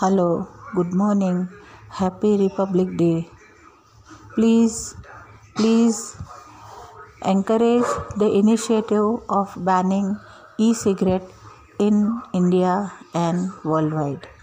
Hello, good morning. Happy Republic Day. Please, please encourage the initiative of banning e cigarette in India and worldwide.